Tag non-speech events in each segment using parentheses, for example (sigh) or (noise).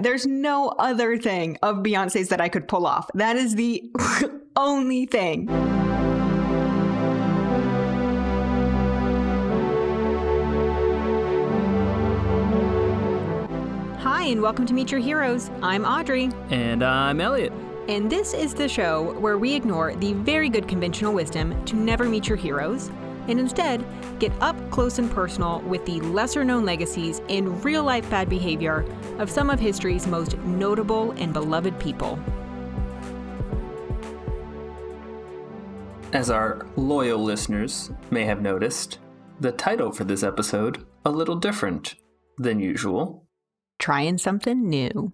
There's no other thing of Beyonce's that I could pull off. That is the (laughs) only thing. Hi, and welcome to Meet Your Heroes. I'm Audrey. And I'm Elliot. And this is the show where we ignore the very good conventional wisdom to never meet your heroes and instead get up close and personal with the lesser known legacies and real life bad behavior of some of history's most notable and beloved people. As our loyal listeners may have noticed, the title for this episode a little different than usual. Trying something new.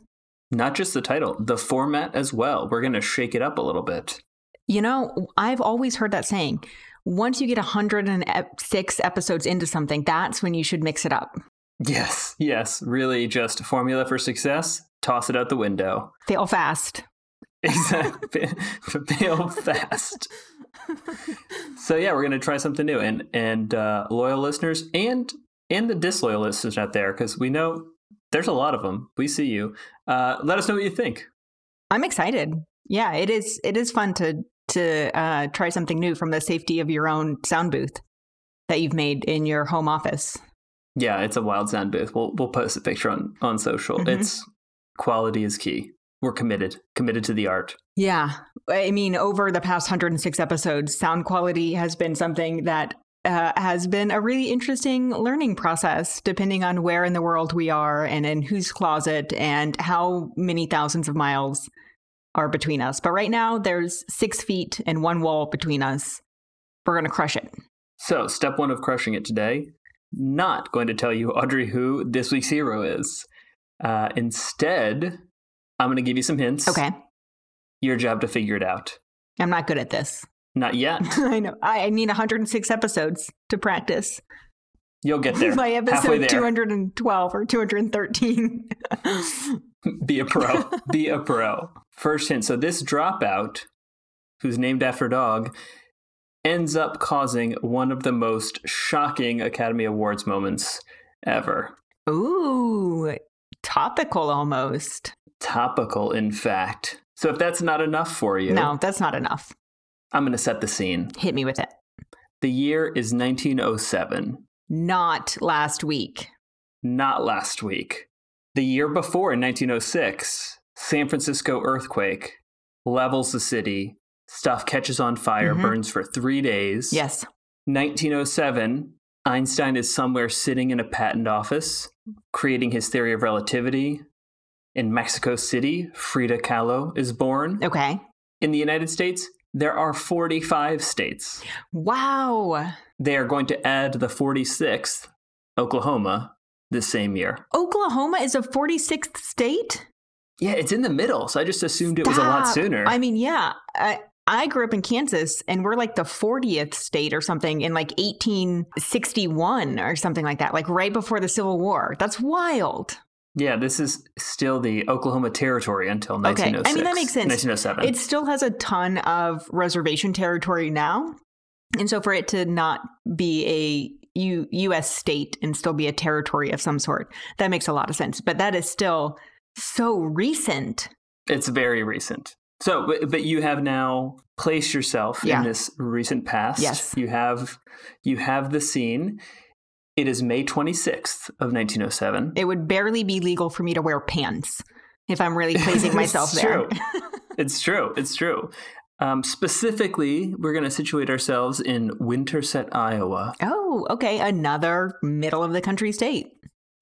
Not just the title, the format as well. We're going to shake it up a little bit. You know, I've always heard that saying. Once you get 106 episodes into something, that's when you should mix it up. Yes, yes. Really just formula for success, toss it out the window. Fail fast. Exactly. (laughs) Fail fast. so yeah, we're gonna try something new, and and uh, loyal listeners and and the disloyal listeners out there, because we know there's a lot of them. We see you. Uh, let us know what you think. I'm excited. Yeah, it is. It is fun to to uh, try something new from the safety of your own sound booth that you've made in your home office. Yeah, it's a wild sound booth. We'll we'll post a picture on on social. Mm-hmm. It's quality is key. We're committed, committed to the art. Yeah. I mean, over the past 106 episodes, sound quality has been something that uh, has been a really interesting learning process, depending on where in the world we are and in whose closet and how many thousands of miles are between us. But right now, there's six feet and one wall between us. We're going to crush it. So, step one of crushing it today not going to tell you, Audrey, who this week's hero is. Uh, instead, I'm going to give you some hints. Okay. Your job to figure it out. I'm not good at this. Not yet. (laughs) I know. I need 106 episodes to practice. You'll get there. (laughs) By episode 212 or 213. (laughs) Be a pro. Be a pro. First hint. So this dropout, who's named after a dog, ends up causing one of the most shocking Academy Awards moments ever. Ooh, topical almost. Topical, in fact. So if that's not enough for you. No, that's not enough. I'm going to set the scene. Hit me with it. The year is 1907. Not last week. Not last week. The year before, in 1906, San Francisco earthquake levels the city. Stuff catches on fire, mm-hmm. burns for three days. Yes. 1907, Einstein is somewhere sitting in a patent office, creating his theory of relativity. In Mexico City, Frida Kahlo is born. Okay. In the United States, there are 45 states. Wow. They are going to add the 46th, Oklahoma, this same year. Oklahoma is a 46th state? Yeah, it's in the middle. So I just assumed Stop. it was a lot sooner. I mean, yeah. I, I grew up in Kansas and we're like the 40th state or something in like 1861 or something like that, like right before the Civil War. That's wild. Yeah, this is still the Oklahoma Territory until 1906. Okay. I mean, that makes oh sense. 1907. It still has a ton of reservation territory now. And so for it to not be a U- U.S. state and still be a territory of some sort, that makes a lot of sense. But that is still so recent. It's very recent. So, but, but you have now placed yourself yeah. in this recent past. Yes. You have you have the scene. It is May 26th of 1907. It would barely be legal for me to wear pants if I'm really placing (laughs) myself there. (laughs) It's true. It's true. Um, specifically, we're going to situate ourselves in Winterset, Iowa. Oh, okay. Another middle of the country state.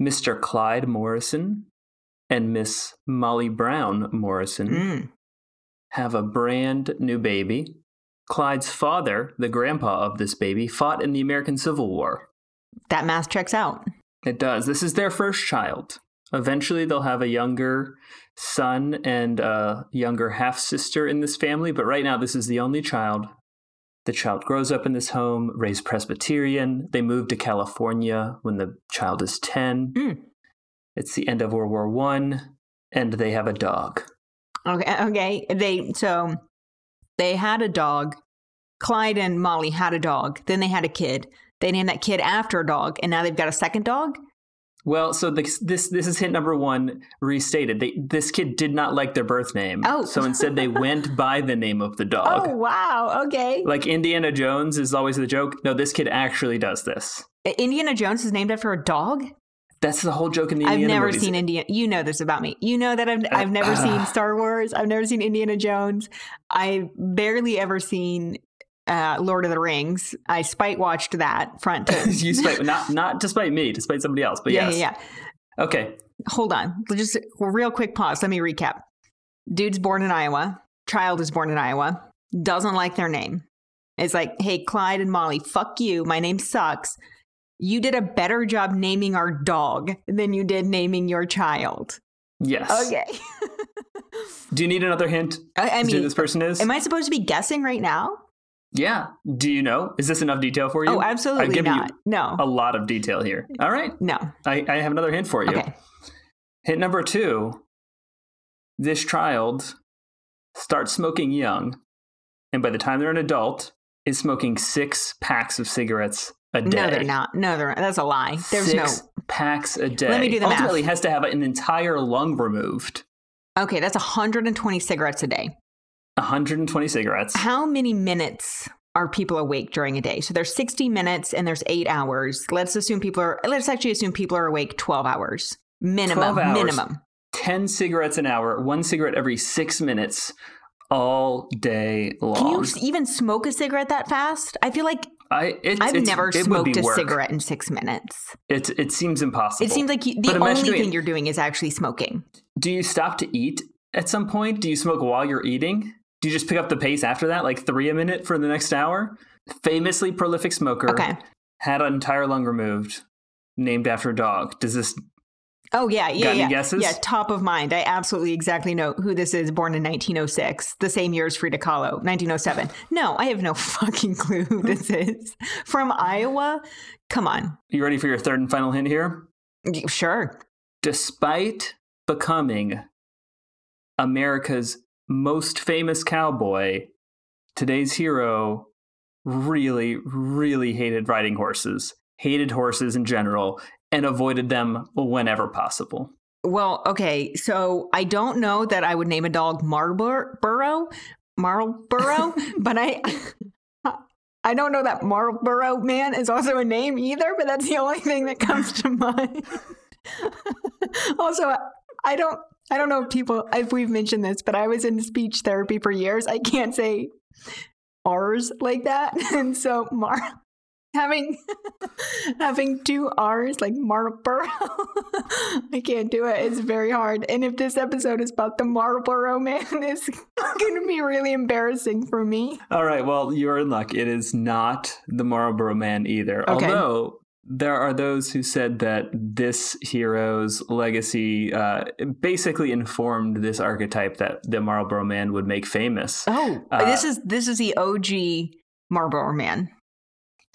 Mr. Clyde Morrison and Miss Molly Brown Morrison mm. have a brand new baby. Clyde's father, the grandpa of this baby, fought in the American Civil War. That math checks out. It does. This is their first child. Eventually, they'll have a younger son and a younger half sister in this family, but right now, this is the only child. The child grows up in this home, raised Presbyterian. They move to California when the child is 10. Mm. It's the end of World War One, and they have a dog. Okay, uh, okay. They so they had a dog. Clyde and Molly had a dog. Then they had a kid. They named that kid after a dog, and now they've got a second dog. Well, so this this this is hint number one restated. They, this kid did not like their birth name. Oh. so instead they went (laughs) by the name of the dog. Oh wow. Okay. Like Indiana Jones is always the joke. No, this kid actually does this. Indiana Jones is named after a dog. That's the whole joke in the I've never movies. seen Indiana. You know this about me. You know that I've I've never seen (laughs) Star Wars. I've never seen Indiana Jones. I've barely ever seen uh, Lord of the Rings. I spite watched that front to. (laughs) you spite not (laughs) not despite me, despite somebody else. But yeah, yes. yeah, yeah. Okay. Hold on. Just a real quick pause. Let me recap. Dude's born in Iowa. Child is born in Iowa. Doesn't like their name. It's like, hey, Clyde and Molly, fuck you. My name sucks. You did a better job naming our dog than you did naming your child. Yes. Okay. Do you need another hint? (laughs) I, I to who mean, this person is. am I supposed to be guessing right now? yeah. Do you know? Is this enough detail for you? Oh, I've absolutely given not. No. a lot of detail here. All right. No. I, I have another hint for you. Okay. Hint number two this child starts smoking young, and by the time they're an adult, is smoking six packs of cigarettes a day. No, they're not. No, they're not. That's a lie. There's six packs a day. Let me do the math. Ultimately, has to have an entire lung removed. Okay, that's 120 cigarettes a day. 120 cigarettes. How many minutes are people awake during a day? So there's 60 minutes and there's eight hours. Let's assume people are, let's actually assume people are awake 12 hours. Minimum. 12 hours. Minimum. 10 cigarettes an hour, one cigarette every six minutes, all day long. Can you even smoke a cigarette that fast? I feel like I, it's, I've it's- never it smoked a work. cigarette in six minutes. It, it seems impossible. It seems like you, the only doing thing you're doing is actually smoking. Do you stop to eat at some point? Do you smoke while you're eating? Do you just pick up the pace after that, like three a minute for the next hour? Famously prolific smoker, Okay. had an entire lung removed, named after a dog. Does this? Oh yeah, yeah, Got any yeah. guesses? Yeah, top of mind. I absolutely exactly know who this is. Born in 1906, the same year as Frida Kahlo, 1907. No, I have no (laughs) fucking clue who this is. From Iowa? Come on. You ready for your third and final hint here? Sure. Despite becoming America's most famous cowboy, today's hero really, really hated riding horses, hated horses in general, and avoided them whenever possible. Well, okay. So I don't know that I would name a dog Marlboro, Marlboro, (laughs) but I. (laughs) I don't know that Marlboro man is also a name either, but that's the only thing that comes to (laughs) mind. also, I don't I don't know if people if we've mentioned this, but I was in speech therapy for years. I can't say R's like that. And so Mar having (laughs) having two R's like Marlboro. (laughs) I can't do it. It's very hard. And if this episode is about the Marlboro man, (laughs) it's gonna be really embarrassing for me. All right, well, you're in luck. It is not the Marlboro Man either. Okay. Although there are those who said that this hero's legacy uh, basically informed this archetype that the Marlboro Man would make famous. Oh, Uh, this is this is the OG Marlboro man.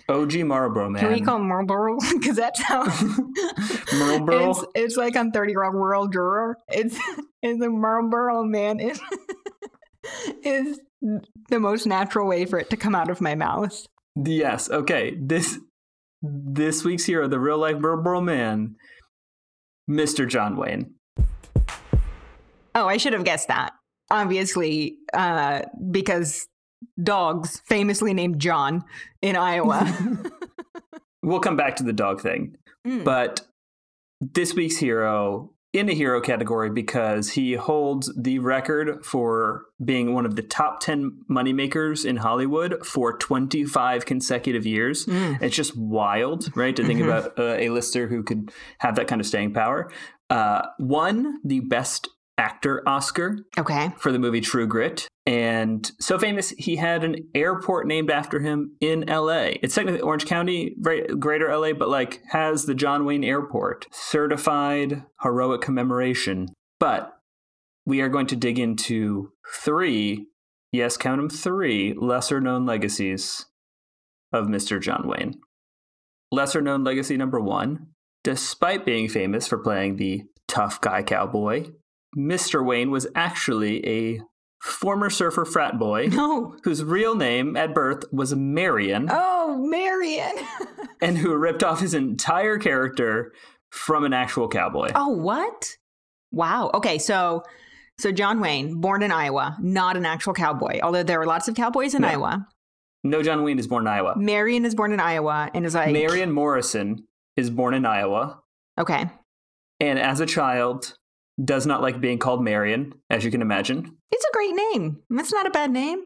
OG Marlboro Man. Can we call him Marlboro? (laughs) Because that's how (laughs) Marlboro? it's it's like on Thirty Rock World Juror. It's (laughs) it's a Marlboro man is is the most natural way for it to come out of my mouth. Yes. Okay. This this week's hero, the real life Marlboro Man, Mr. John Wayne. Oh, I should have guessed that. Obviously, uh, because dogs famously named John in Iowa. (laughs) We'll come back to the dog thing. Mm. But this week's hero in the hero category because he holds the record for being one of the top 10 moneymakers in Hollywood for 25 consecutive years. Mm. It's just wild, right? To think Mhm. about uh, a lister who could have that kind of staying power. Uh, won the Best Actor Oscar Okay. for the movie True Grit. And so famous, he had an airport named after him in LA. It's technically Orange County, right, greater LA, but like has the John Wayne Airport certified heroic commemoration. But we are going to dig into three, yes, count them three lesser known legacies of Mr. John Wayne. Lesser known legacy number one, despite being famous for playing the tough guy cowboy, Mr. Wayne was actually a former surfer frat boy (laughs) No. whose real name at birth was Marion Oh, Marion. (laughs) and who ripped off his entire character from an actual cowboy. Oh, what? Wow. Okay, so so John Wayne, born in Iowa, not an actual cowboy, although there are lots of cowboys in No. Iowa. No, John Wayne is born in Iowa. Marion is born in Iowa and is like Marion Morrison is born in Iowa, Okay. and as a child, does not like being called Marion, as you can imagine. It's a great name. That's not a bad name.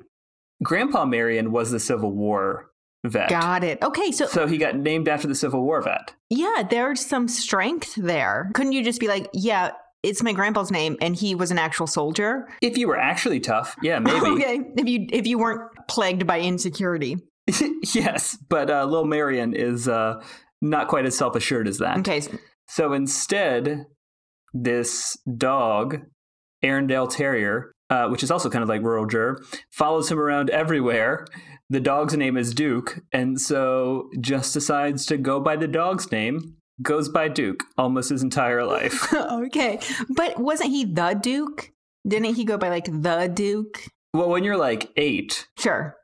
Grandpa Marion was the Civil War vet. Got it. Okay, so So he got named after the Civil War vet. yeah, there's some strength there. Couldn't you just be like, yeah, it's my grandpa's name and he was an actual soldier? If you were actually tough, yeah, (laughs) maybe. okay. If you if you weren't plagued by insecurity. (laughs) yes, but uh, Lil Marion is uh, not quite as self assured as that. Okay. so- So instead, this dog, Airedale Terrier, uh, which is also kind of like rural Jur, follows him around everywhere. The dog's name is Duke, and so just decides to go by the dog's name, goes by Duke almost his entire life. (laughs) okay. But wasn't he the Duke? Didn't he go by like the Duke? well, when you're like eight, Sure.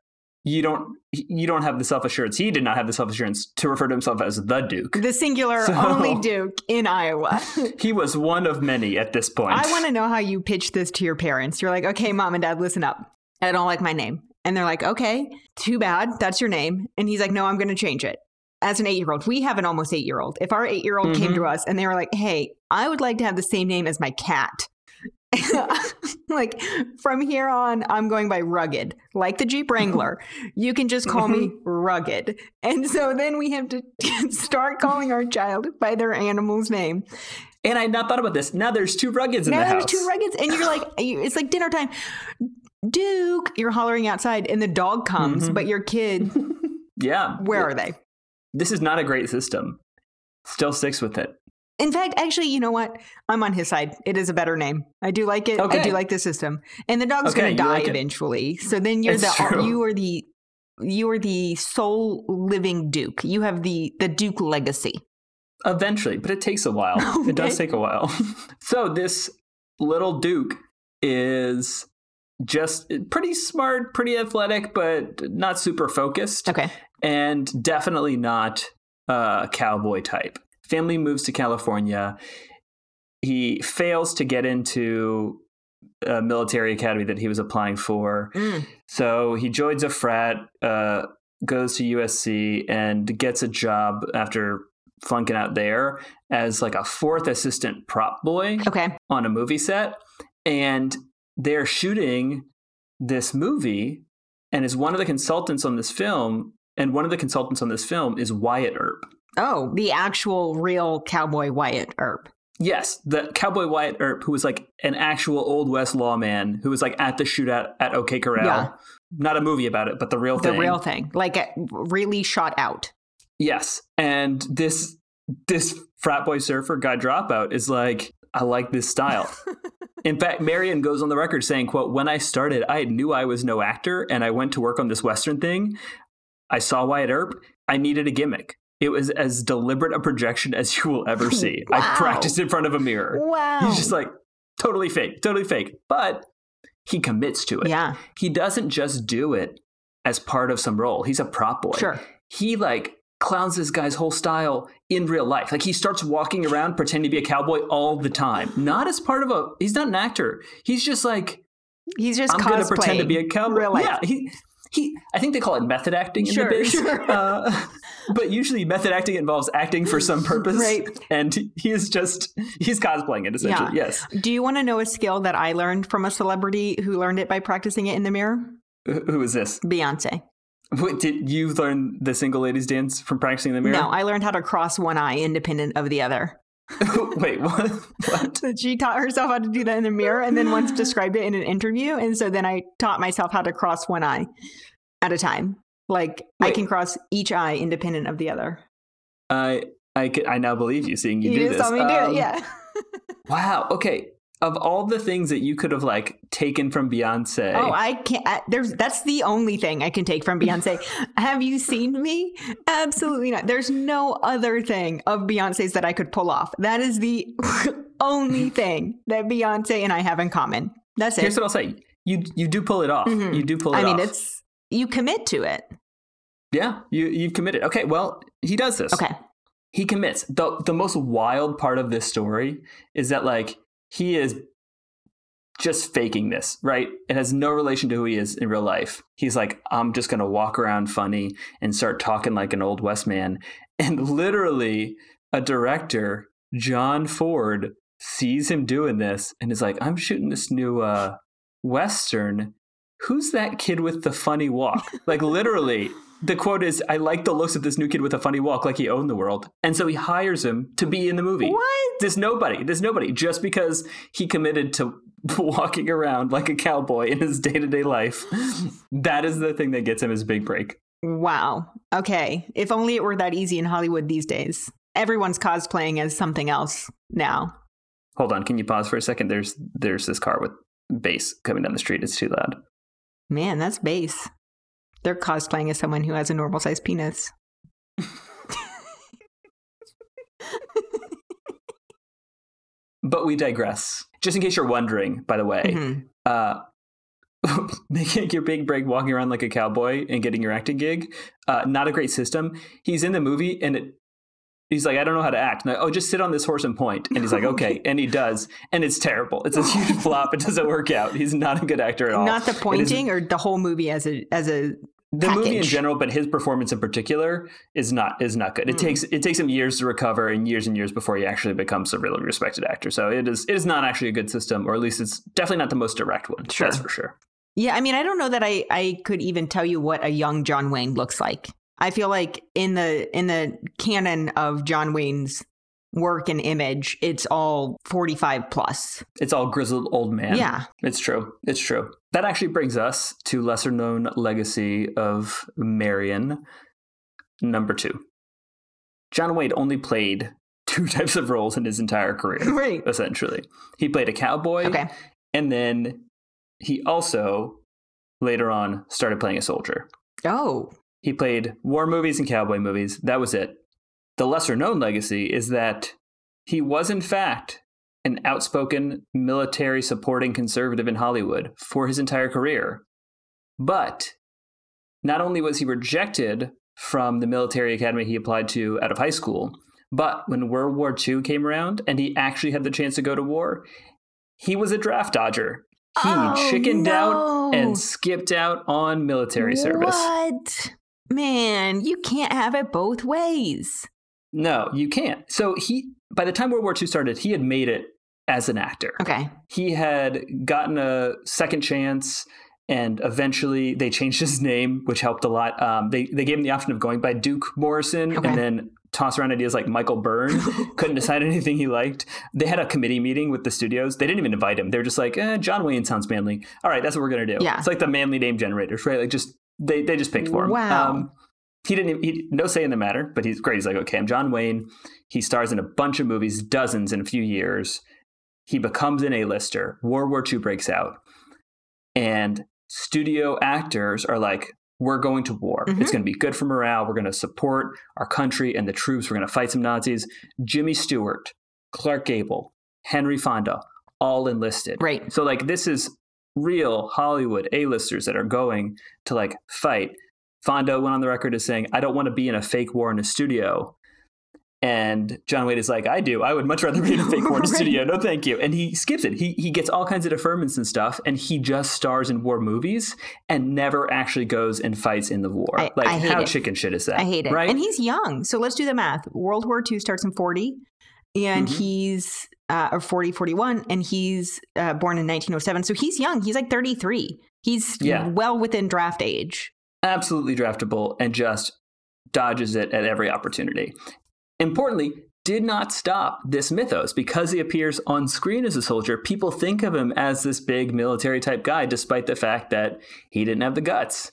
You don't you don't have the self assurance. He did not have the self assurance to refer to himself as the Duke. The singular So- only (laughs) Duke in Iowa. (laughs) He was one of many at this point. I want to know how you pitch this to your parents. You're like, okay, mom and dad, listen up. I don't like my name. And they're like, okay, too bad. That's your name. And he's like, no, I'm going to change it. As an eight year old, we have an almost eight year old. If our eight year old came Mhm. to us and they were like, hey, I would like to have the same name as my cat. (laughs) like from here on, I'm going by Rugged, like the Jeep Wrangler. You can just call me Rugged. And so then we have to (laughs) start calling our child by their animal's name. and I had not thought about this. Now there's two ruggeds in now the there's two ruggeds, and you're like, (gasps) it's like dinner time. Duke, you're hollering outside, and the dog comes, Mhm. but your kid, (laughs) yeah. where are they? This is not a great system. Still sticks with it. In fact, actually, you know what? I'm on his side. It is a better name. I do like it. I do like the system, and the dog's Okay, going to die like it. eventually. So then you're It's the true. you are the you are the sole living Duke. You have the the Duke legacy. Eventually, but it takes a while. (laughs) It does take a while. (laughs) so this little Duke is just eh, pretty smart, pretty athletic, but not super focused. Okay. and definitely not a cowboy type. Family moves to California. He fails to get into a military academy that he was applying for. Mm. So he joins a frat, uh, goes to USC, and gets a job after flunking out there as like a fourth assistant prop boy Okay. on a movie set and they're shooting this movie and is one of the consultants on this film and one of the consultants on this film is Wyatt Earp. Oh, the actual real cowboy Wyatt Earp. Yes, the cowboy Wyatt Earp who was like an actual old west lawman who was like at the shootout at OK Corral. Yeah. Not a movie about it, but the real thing. The real thing, like uh, really shot out. Yes. And this this frat boy surfer guy dropout is like, I like this style. (laughs) In fact, Marion goes on the record saying, quote, when I started, I knew I was no actor and I went to work on this Western thing. I saw Wyatt Earp. I needed a gimmick. It was as deliberate a projection as you will ever see. (laughs) I practiced in front of a mirror. Wow. He's just like, totally fake, totally fake. But he commits to it. yeah, He doesn't just do it as part of some role. He's a prop boy sure. he like clowns this guy's whole style in real life. Like he starts walking around pretending to be a cowboy all the time. Not as part of a he's not an actor. He's just like He's just I'm going to pretend to be a cowboy. real life. Yeah, he he I think they call it method acting in Sure, the biz. sure. Uh, but usually method acting involves acting for some (laughs) purpose. Right. And is just he's cosplaying it essentially. Yeah. Yes. Do you want to know a skill that I learned from a celebrity who learned it by practicing it in the mirror? Who is this? Beyonce. Wait, did you learn the single ladies dance from practicing in the mirror? No, I learned how to cross one eye independent of the other. (laughs) Wait, what? (laughs) What? She taught herself how to do that in the mirror and then once described it in an interview. And so then I taught myself how to cross one eye at a time. Like I can cross each eye independent of the other. I I I now believe you seeing you, You, do this. saw me do Um, it. Yeah. (laughs) Wow. Okay. Of all the things that you could have like taken from Beyonce, Oh, I can't. I, there's that's the only thing I can take from Beyonce. (laughs) Have you seen me? Absolutely not. There's no other thing of Beyonce's that I could pull off. That is the (laughs) only thing that Beyonce and I have in common. That's it. here's what I'll say: you you do pull it off. Mhm. You do pull it off. I mean, off. it's you commit to it. yeah. You you've committed. Okay. Well, he does this. Okay. he commits. the The most wild part of this story is that like he is just faking this, right? It has no relation to who he is in real life. He's like, I'm just going to walk around funny and start talking like an old West man. (laughs) And literally, a director, John Ford, sees him doing this and is like, I'm shooting this new uh, Western. Who's that kid with the funny walk? like, literally, the quote is, I like the looks of this new kid with a funny walk, like he owned the world. And so he hires him to be in the movie. What? There's nobody. There's nobody. Just because he committed to (laughs) walking around like a cowboy in his day to day life. that is the thing that gets him his big break. Wow. Okay. If only it were that easy in Hollywood these days. Everyone's cosplaying as something else now. Hold on. Can you pause for a second? There's there's this car with bass coming down the street. It's too loud. Man, that's base. They're cosplaying as someone who has a normal sized penis. (laughs) but we digress. Just in case you're wondering, by the way, mm-hmm. uh, (laughs) making your big break walking around like a cowboy and getting your acting gig, uh, not a great system. He's in the movie and it, he's like, I don't know how to act. Like, oh, just sit on this horse and point. And he's like, (laughs) okay. and he does. And it's terrible. It's a huge (laughs) flop. It doesn't work out. He's not a good actor at all. Not the pointing or the whole movie as a, as a, the package. movie in general, but his performance in particular is not is not good. It mm. takes it takes him years to recover and years and years before he actually becomes a really respected actor. So it is it is not actually a good system, or at least it's definitely not the most direct one. Sure. That's for sure. Yeah, I mean, I don't know that I I could even tell you what a young John Wayne looks like. I feel like in the in the canon of John Wayne's work and image, it's all 45 plus. It's all grizzled old man. Yeah. It's true. It's true. That actually brings us to lesser known legacy of Marion, number two. John Wayne only played (laughs) two types of roles in his entire career. (laughs) Right. Essentially. He played a cowboy. Okay. And then he also later on started playing a soldier. Oh. He played war movies and cowboy movies. That was it. The lesser known legacy is that he was, in fact, an outspoken military supporting conservative in Hollywood for his entire career. But not only was he rejected from the military academy he applied to out of high school, but when World War II came around and he actually had the chance to go to war, he was a draft dodger. He oh, chickened no. out and skipped out on military service. Man, you can't have it both ways. No, you can't. So he, by the time World War II started, he had made it as an actor. Okay. He had gotten a second chance and eventually they changed (laughs) his name, which helped a lot. Um, they they gave him the option of going by Duke Morrison okay. and then toss around ideas like Michael Byrne. (laughs) Couldn't decide anything he liked. They had a committee meeting with the studios. They didn't even invite him. They're just like, eh, John Wayne sounds manly. All right, that's what we're gonna do. Yeah. It's like the manly name generators, right? Like just they they just picked for him. Wow. Um, he didn't he, no say in the matter, but he's great. He's like, okay, I'm John Wayne. He stars in a bunch of movies, dozens in a few years. He becomes an A-lister. World War II breaks out. And studio actors are like, we're going to war. Mm-hmm. It's going to be good for morale. We're going to support our country and the troops. We're going to fight some Nazis. Jimmy Stewart, Clark Gable, Henry Fonda, all enlisted. Right. So like this is real Hollywood A-listers that are going to like fight. Fonda went on the record as saying, I don't want to be in a fake war in a studio. And John Wayne is like, I do. I would much rather be in a fake war in a (laughs) studio. No, thank you. And he skips it. He he gets all kinds of deferments and stuff, and he just stars in war movies and never actually goes and fights in the war. I, like, I how it. chicken shit is that? I hate it. Right? And he's young. So let's do the math. World War II starts in 40, and mm-hmm. he's uh, or 40, 41, and he's uh, born in 1907. So he's young. He's like 33. He's yeah. well within draft age absolutely draftable and just dodges it at every opportunity. Importantly, did not stop this mythos because he appears on screen as a soldier. People think of him as this big military type guy, despite the fact that he didn't have the guts.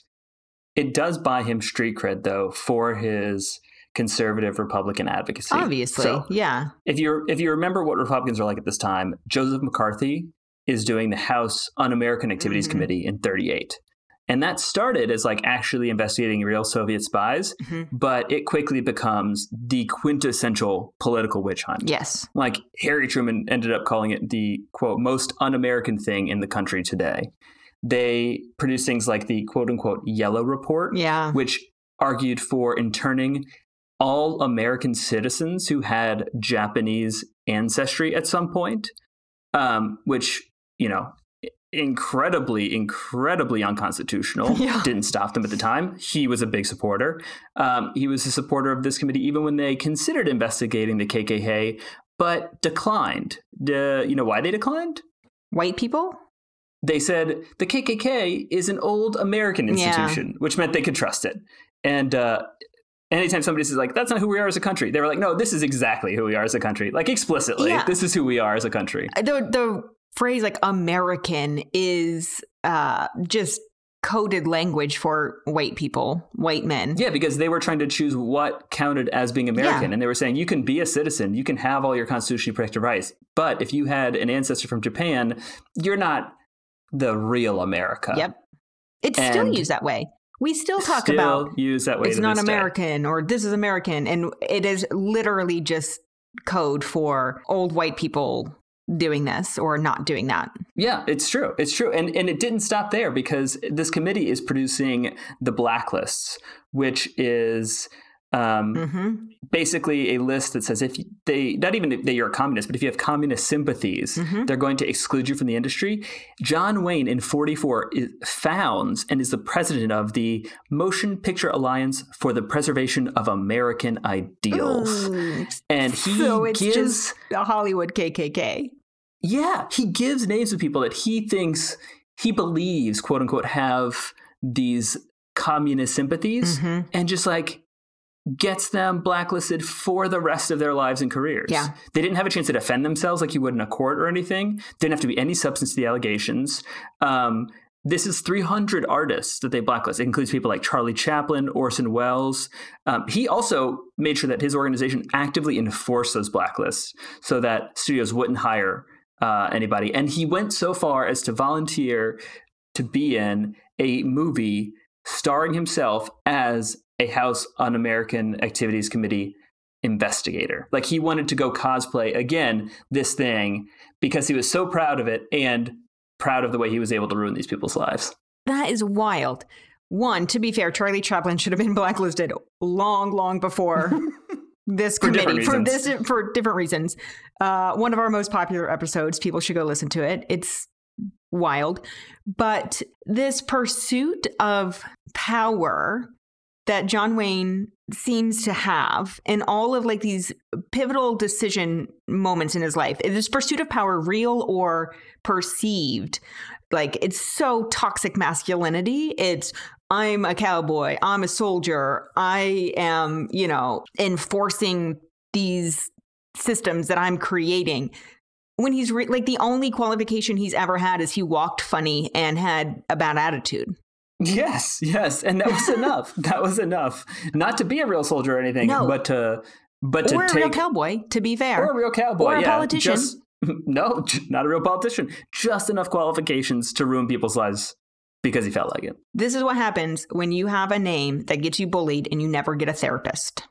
It does buy him street cred, though, for his conservative Republican advocacy. Obviously, so yeah. If you if you remember what Republicans are like at this time, Joseph McCarthy is doing the House Un-American Activities mm-hmm. Committee in 38. And that started as like actually investigating real Soviet spies, mm-hmm. but it quickly becomes the quintessential political witch hunt. Yes. Like Harry Truman ended up calling it the quote most un-American thing in the country today. They produced things like the quote unquote yellow report, yeah. which argued for interning all American citizens who had Japanese ancestry at some point, um, which, you know, incredibly, incredibly unconstitutional. (laughs) Yeah. Didn't stop them at the time. He was a big supporter. Um, he was a supporter of this committee even when they considered investigating the KKK, but declined. Uh, you know why they declined? White people? They said the KKK is an old American Yeah. institution, which meant they could trust it. And uh, anytime somebody says like, "That's not who we are as a country," they were like, "No, this is exactly who we are as a country." Like explicitly, Yeah. this is who we are as a country. The the phrase like American is uh just coded language for white people, white men. Yeah, because they were trying to choose what counted as being American. Yeah. And they were saying you can be a citizen, you can have all your constitutionally protected rights. But if you had an ancestor from Japan, you're not the real America. Yep. It's still used that way. We still talk Still about use that way it's not day. American or this is American. And it is literally just code for old white people doing this or not doing that. Yeah, it's true. It's true. And and it didn't stop there because this committee is producing the blacklists, which is um, hmm basically a list that says if they not even that you're a communist, but if you have communist sympathies, Mhm. they're going to exclude you from the industry. John Wayne in 44 is, founds and is the president of the Motion Picture Alliance for the Preservation of American Ideals. And he so it's gives just a Hollywood KKK. yeah, he gives names of people that he thinks he believes, quote unquote, have these communist sympathies Mhm. and just like gets them blacklisted for the rest of their lives and careers. Yeah. They didn't have a chance to defend themselves like you would in a court or anything. Didn't have to be any substance to the allegations. Um, this is 300 artists that they blacklist. It includes people like Charlie Chaplin, Orson Welles. Um, he also made sure that his organization actively enforced those blacklists so that studios wouldn't hire uh, anybody. And he went so far as to volunteer to be in a movie starring himself as a House Un American Activities Committee investigator. Like he wanted to go cosplay again this thing because he was so proud of it and proud of the way he was able to ruin these people's lives. That is wild. One, to be fair, Charlie Chaplin should have been blacklisted long, long before (laughs) this For committee for reasons. this for different reasons. Uh, one of our most popular episodes. People should go listen to it. It's wild, but this pursuit of power that John Wayne seems to have in all of like these pivotal decision moments in his life. Is this pursuit of power real or perceived? Like it's so toxic masculinity. It's I'm a cowboy, I'm a soldier, I am, you know, enforcing these systems that I'm creating. When he's re- like the only qualification he's ever had is he walked funny and had a bad attitude. Yes, yes, and that was enough. (laughs) that was enough. Not to be a real soldier or anything, No. but to but to or a take real cowboy, to be fair. or a real cowboy, Or a yeah, politician. just- (laughs) no, not a real politician. Just enough qualifications to ruin people's lives because he felt like it. This is what happens when you have a name that gets you bullied and you never get a therapist.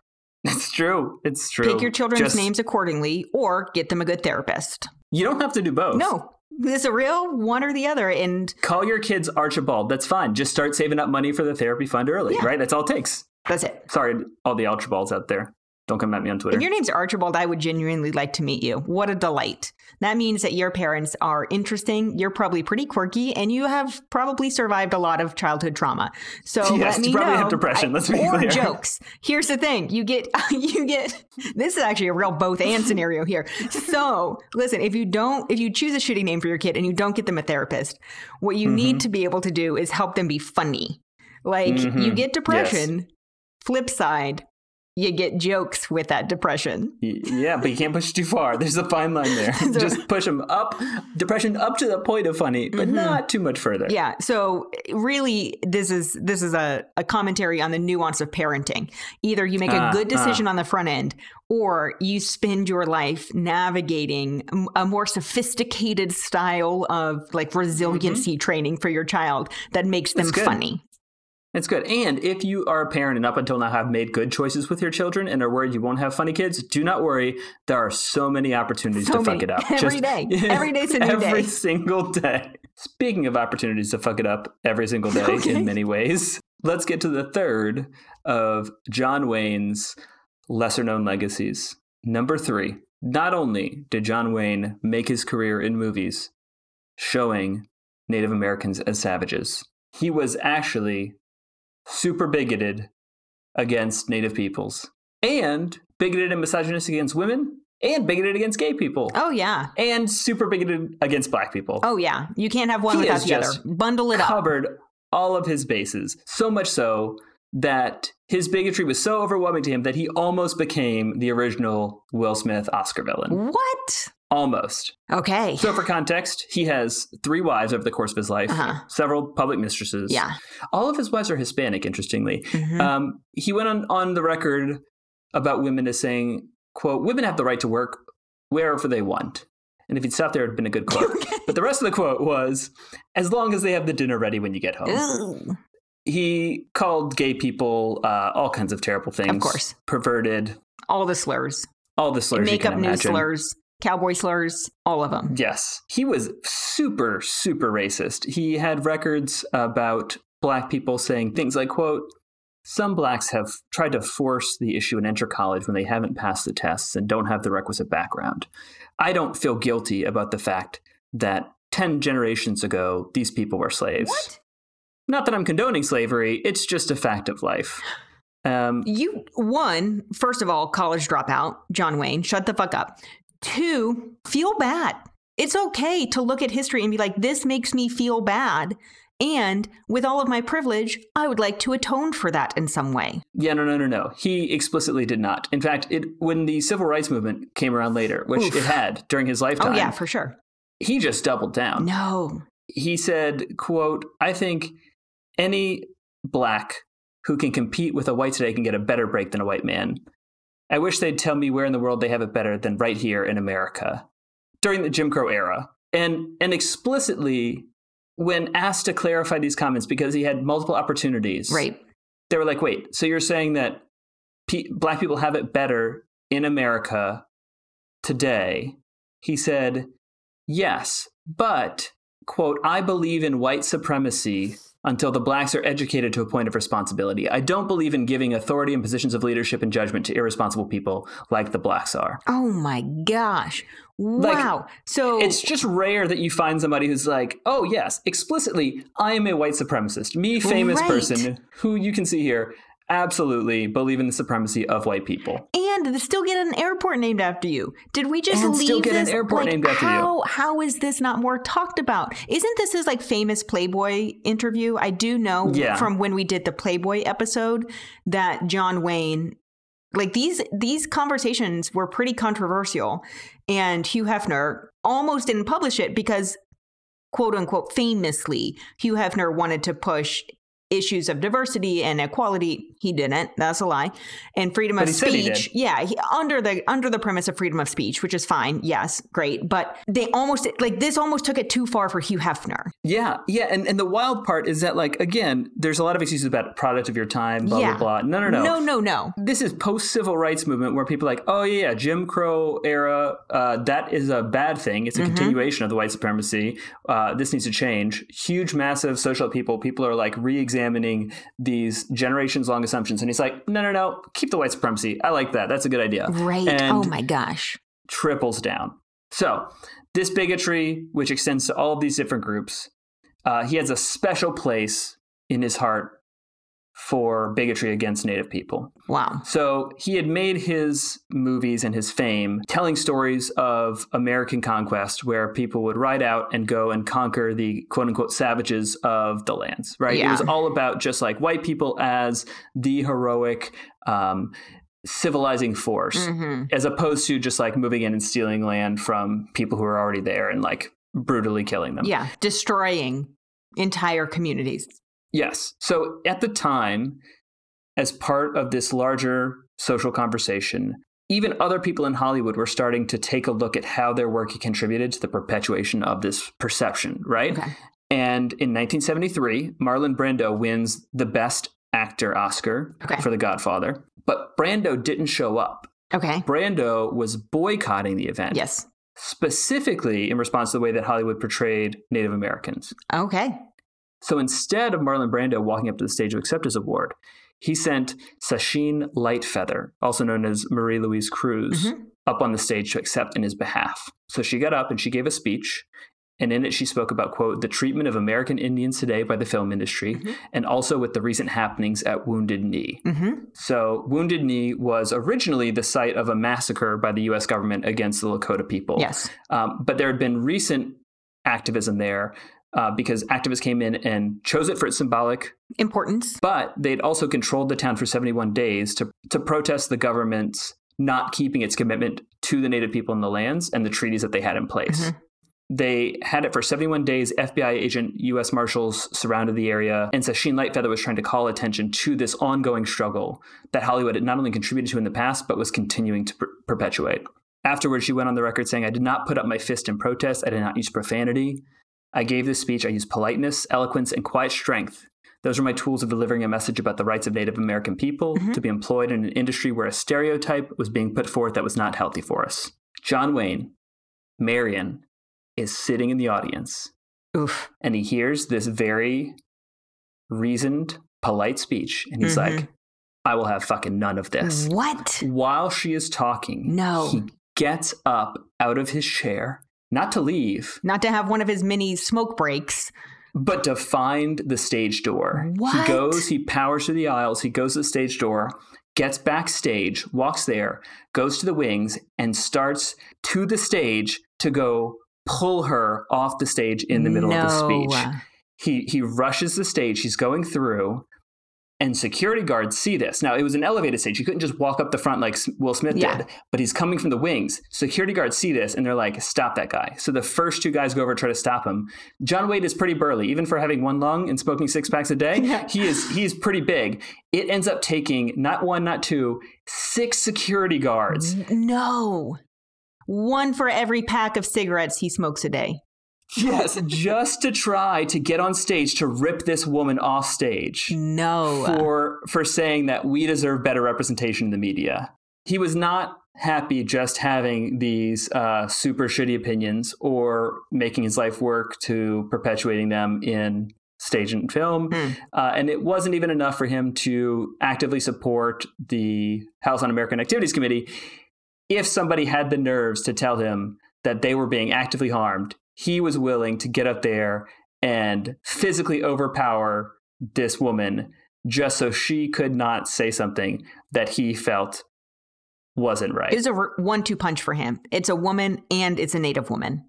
It's true. It's true. Pick your children's Just- names accordingly or get them a good therapist. You don't have to do both. No, it's a real one or the other. And Call your kids Archibald. That's fine. Just start saving up money for the therapy fund early, Yeah. right? That's all it takes. that's it. Sorry, all the Archibalds out there. Don't come at me on Twitter. If your name's Archibald, I would genuinely like to meet you. What a delight. That means that your parents are interesting, you're probably pretty quirky, and you have probably survived a lot of childhood trauma. So (laughs) Yes, let me you probably know. have depression, let's be or clear. (laughs) jokes. Here's the thing: you get (laughs) you get. This is actually a real both and scenario here. So listen, if you don't, if you choose a shitty name for your kid and you don't get them a therapist, what you Mm-hmm. need to be able to do is help them be funny. Like you Mhm. get depression. Flip side, you get jokes with that depression. Yeah, but you can't push too far. There's a fine line there. (laughs) So- Just push them up, depression up to the point of funny, but not too much further. Mm-hmm. Yeah. So really this is this is a, a commentary on the nuance of parenting. Either you make a Ah, good decision on the front end or you spend your life navigating a more sophisticated style of like resiliency training for your child that makes them funny. It's good. And if you are a parent and up until now have made good choices with your children and are worried you won't have funny kids, do not worry. There are so many opportunities So to many. fuck it up. (laughs) Every day. (laughs) Every day's a new every day. Every single day. Speaking of opportunities to fuck it up every single day (laughs) Okay. in many ways, let's get to the third of John Wayne's lesser known legacies. Number three, not only did John Wayne make his career in movies showing Native Americans as savages, he was actually super bigoted against Native peoples and bigoted and misogynistic against women and bigoted against gay people Oh yeah. and super bigoted against black people. Oh yeah. You can't have one He without the other. Bundle it up. covered all of his bases, so much so that his bigotry was so overwhelming to him that he almost became the original Will Smith Oscar villain. What? Almost. Okay. So, for context, he has three wives over the course of his life, Uh-huh. several public mistresses. yeah. All of his wives are Hispanic, interestingly. Mhm. Um, he went on, on the record about women as saying, quote, women have the right to work wherever they want. And if he'd stopped there, it would have been a good quote. (laughs) but the rest of the quote was, as long as they have the dinner ready when you get home. Ugh. He called gay people uh, all kinds of terrible things. Of course. Perverted, All the slurs. all the slurs can news imagine. slurs. Cowboy slurs. All of them. Yes. He was super, super racist. He had records about black people saying things like, quote, some blacks have tried to force the issue and enter college when they haven't passed the tests and don't have the requisite background. I don't feel guilty about the fact that 10 generations ago, these people were slaves. What? Not that I'm condoning slavery, it's just a fact of life. Um, You one, first of all, college dropout, John Wayne, shut the fuck up. Two, feel bad. It's okay to look at history and be like, this makes me feel bad. And with all of my privilege, I would like to atone for that in some way. Yeah, no, no, no, no. He explicitly did not. In fact, it when the civil rights movement came around later, which Oof. it had during his oh, lifetime. Oh, lifetime, yeah, for sure. he just doubled down. No. He said, "quote I think any black who can compete with a white today can get a better break than a white man. I wish they'd tell me where in the world they have it better than right here in America." During the Jim Crow era, and and explicitly when asked to clarify these comments because he had multiple opportunities Right. they were like, wait, so you're saying that pe- black people have it better in America today? He said, yes, but, quote, I believe in white supremacy until the blacks are educated to a point of responsibility. I don't believe in giving authority and positions of leadership and judgment to irresponsible people like the blacks are. Oh my gosh. Like, Wow. so It's just rare that you find somebody who's like, oh, yes, explicitly, I am a white supremacist. Me, famous Right. person, who you can see here, absolutely believe in the supremacy of white people. and still get an airport named after you. Did we just And leave still get an airport like, named after you. how, How is this not more talked about? Isn't this his like famous Playboy interview? I do know Yeah. from when we did the Playboy episode that John Wayne, like these these conversations were pretty controversial, and Hugh Hefner almost didn't publish it because quote unquote famously Hugh Hefner wanted to push issues of diversity and equality he didn't that's a lie and freedom But of he said he speech yeah he, under the under the premise of freedom of speech which is fine yes great but they almost like this almost took it too far for Hugh Hefner Yeah, yeah, and, and the wild part is that like again, there's a lot of excuses about product of your time, blah Yeah. blah blah. No, no, no, no no no This is post civil rights movement where people are like, oh yeah, yeah, Jim Crow era, uh, that is a bad thing. It's a Mm-hmm. continuation of the white supremacy. Uh, this needs to change. Huge, massive social people. People are like re-examining these generations long assumptions, and he's like, no, no, no, keep the white supremacy. I like that. That's a good idea. right And- oh my gosh triples down. So, this bigotry, which extends to all of these different groups, uh, he has a special place in his heart for bigotry against Native people. wow So, he had made his movies and his fame telling stories of American conquest where people would ride out and go and conquer the quote unquote savages of the lands, right? It was all about just like white people as the heroic, um, civilizing force Mhm. as opposed to just like moving in and stealing land from people who are already there and like brutally killing them. yeah destroying entire communities Yes. So at the time, as part of this larger social conversation, even other people in Hollywood were starting to take a look at how their work contributed to the perpetuation of this perception, right? okay And in 1973, Marlon Brando wins the Best Actor Oscar Okay. for The Godfather. But Brando didn't show up. okay Brando was boycotting the event. yes specifically in response to the way that Hollywood portrayed Native Americans. okay So instead of Marlon Brando walking up to the stage to accept his award, he sent Sacheen Littlefeather, also known as Marie Louise Cruz, Mhm. up on the stage to accept in his behalf. So she got up and she gave a speech. And in it, she spoke about, quote, the treatment of American Indians today by the film industry, Mhm. and also with the recent happenings at Wounded Knee. Mm-hmm. So, Wounded Knee was originally the site of a massacre by the US government against the Lakota people. Yes. Um, but there had been recent activism there uh, because activists came in and chose it for its symbolic, Importance. but they'd also controlled the town for 71 days to, to protest the government's not keeping its commitment to the native people in the lands and the treaties that they had in place. Mhm. They had it for 71 days. FBI agent, U.S. Marshals surrounded the area, and Sacheen Littlefeather was trying to call attention to this ongoing struggle that Hollywood had not only contributed to in the past, but was continuing to per- perpetuate. Afterwards, she went on the record saying, I did not put up my fist in protest. I did not use profanity. I gave this speech. I used politeness, eloquence, and quiet strength. Those were my tools of delivering a message about the rights of Native American people Mhm. to be employed in an industry where a stereotype was being put forth that was not healthy for us. John Wayne, Marion, is sitting in the audience Oof. and he hears this very reasoned, polite speech. And he's Mhm. like, I will have fucking none of this. What? While she is talking, No. he gets up out of his chair, not to leave, Not to have one of his mini smoke breaks. but to find the stage door. What? He goes, he powers through the aisles, he goes to the stage door, gets backstage, walks there, goes to the wings, and starts to the stage to go pull her off the stage in the middle of the speech. He he rushes the stage, he's going through, and security guards see this. Now, it was an elevated stage. You couldn't just walk up the front like Will Smith Yeah. did, but he's coming from the wings. Security guards see this and they're like, stop that guy. So the first two guys go over and try to stop him. John Wayne is pretty burly, even for having one lung and smoking six packs a day. (laughs) Yeah. He is he's pretty big. It ends up taking not one, not two, six security guards. No. One for every pack of cigarettes he smokes a day. Yes, just to try to get on stage to rip this woman off stage. No. for for saying that we deserve better representation in the media. He was not happy just having these uh, super shitty opinions or making his life work to perpetuating them in stage and film. Hmm. Uh, and it wasn't even enough for him to actively support the House on American Activities Committee. If somebody had the nerves to tell him that they were being actively harmed, he was willing to get up there and physically overpower this woman just so she could not say something that he felt wasn't right. It's a one-two punch for him. It's a woman and it's a native woman.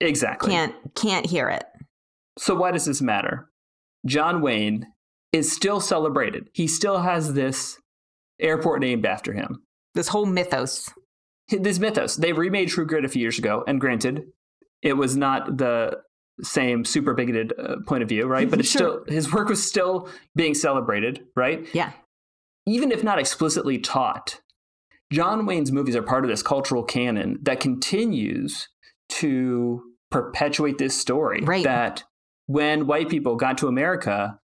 exactly. Can't can't hear it. So why does this matter? John Wayne is still celebrated. He still has this airport named after him. This whole mythos. This mythos. They remade True Grit a few years ago, and granted, it was not the same super bigoted uh, point of view, right? But it's Sure. still his work was still being celebrated, right? Yeah. even if not explicitly taught, John Wayne's movies are part of this cultural canon that continues to perpetuate this story. Right. That when white people got to America,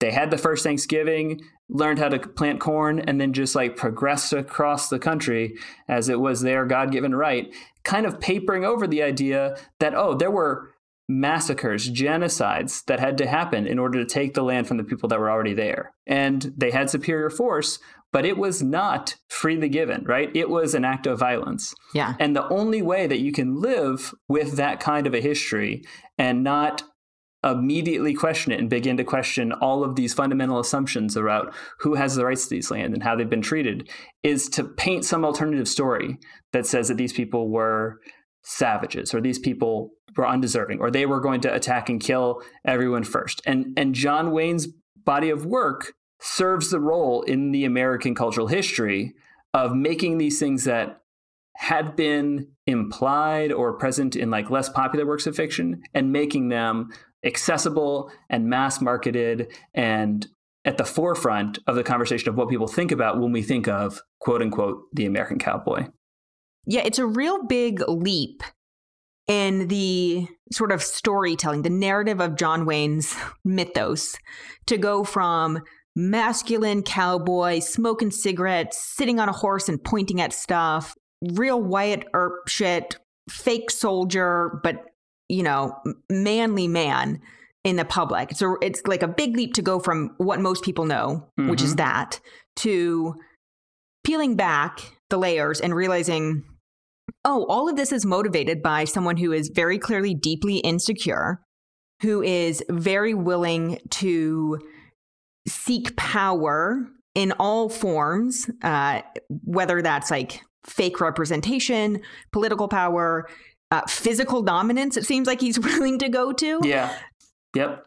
they had the first Thanksgiving, learned how to plant corn, and then just like progressed across the country as it was their God given right, kind of papering over the idea that, oh, there were massacres, genocides that had to happen in order to take the land from the people that were already there. And they had superior force, but it was not freely given, right? It was an act of violence. Yeah. And the only way that you can live with that kind of a history and not immediately question it and begin to question all of these fundamental assumptions about who has the rights to these land and how they've been treated is to paint some alternative story that says that these people were savages or these people were undeserving or they were going to attack and kill everyone first. And and John Wayne's body of work serves the role in the American cultural history of making these things that had been implied or present in like less popular works of fiction and making them accessible and mass marketed and at the forefront of the conversation of what people think about when we think of quote unquote the American cowboy. Yeah, it's a real big leap in the sort of storytelling, the narrative of John Wayne's (laughs) mythos to go from masculine cowboy smoking cigarettes, sitting on a horse and pointing at stuff, real Wyatt Earp shit, fake soldier, but you know, manly man in the public. So it's like a big leap to go from what most people know, mm-hmm. which is mm-hmm. that, to peeling back the layers and realizing, oh, all of this is motivated by someone who is very clearly deeply insecure, who is very willing to seek power in all forms, uh, whether that's like fake representation, political power, uh, physical dominance, it seems like he's (laughs) willing to go to. Yeah. Yep.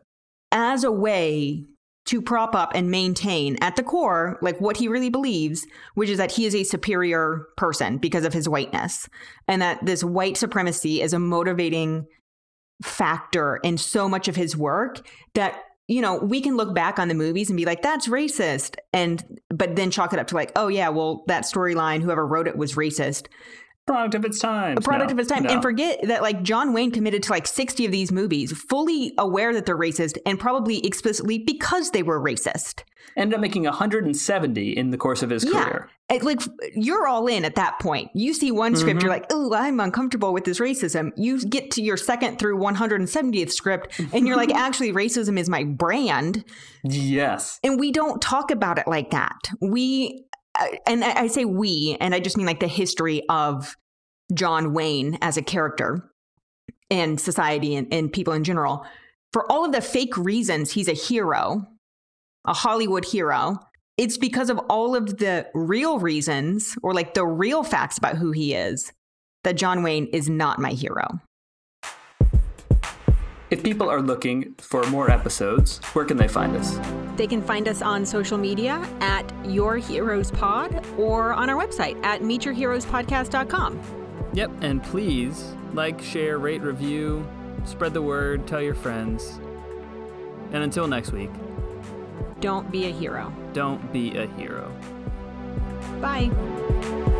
As a way to prop up and maintain at the core, like what he really believes, which is that he is a superior person because of his whiteness, and that this white supremacy is a motivating factor in so much of his work that you know we can look back on the movies and be like that's racist and but then chalk it up to like oh yeah well that storyline whoever wrote it was racist product of its time. A product no, of its time. No. And forget that like John Wayne committed to like 60 of these movies, fully aware that they're racist and probably explicitly because they were racist. Ended up making 170 in the course of his yeah. career. like you're all in at that point. You see one script, mm-hmm. you're like, oh, I'm uncomfortable with this racism. You get to your second through 170th script, and you're like, (laughs) actually, racism is my brand. Yes. And we don't talk about it like that. We Uh, and I say we, and I just mean like the history of John Wayne as a character and society and, and people in general. For all of the fake reasons he's a hero, a Hollywood hero, it's because of all of the real reasons or like the real facts about who he is that John Wayne is not my hero. If people are looking for more episodes, where can they find us? They can find us on social media at Your Heroes Pod or on our website at meetyourheroespodcast.com. Yep, and please like, share, rate, review, spread the word, tell your friends. And until next week, don't be a hero. Don't be a hero. Bye.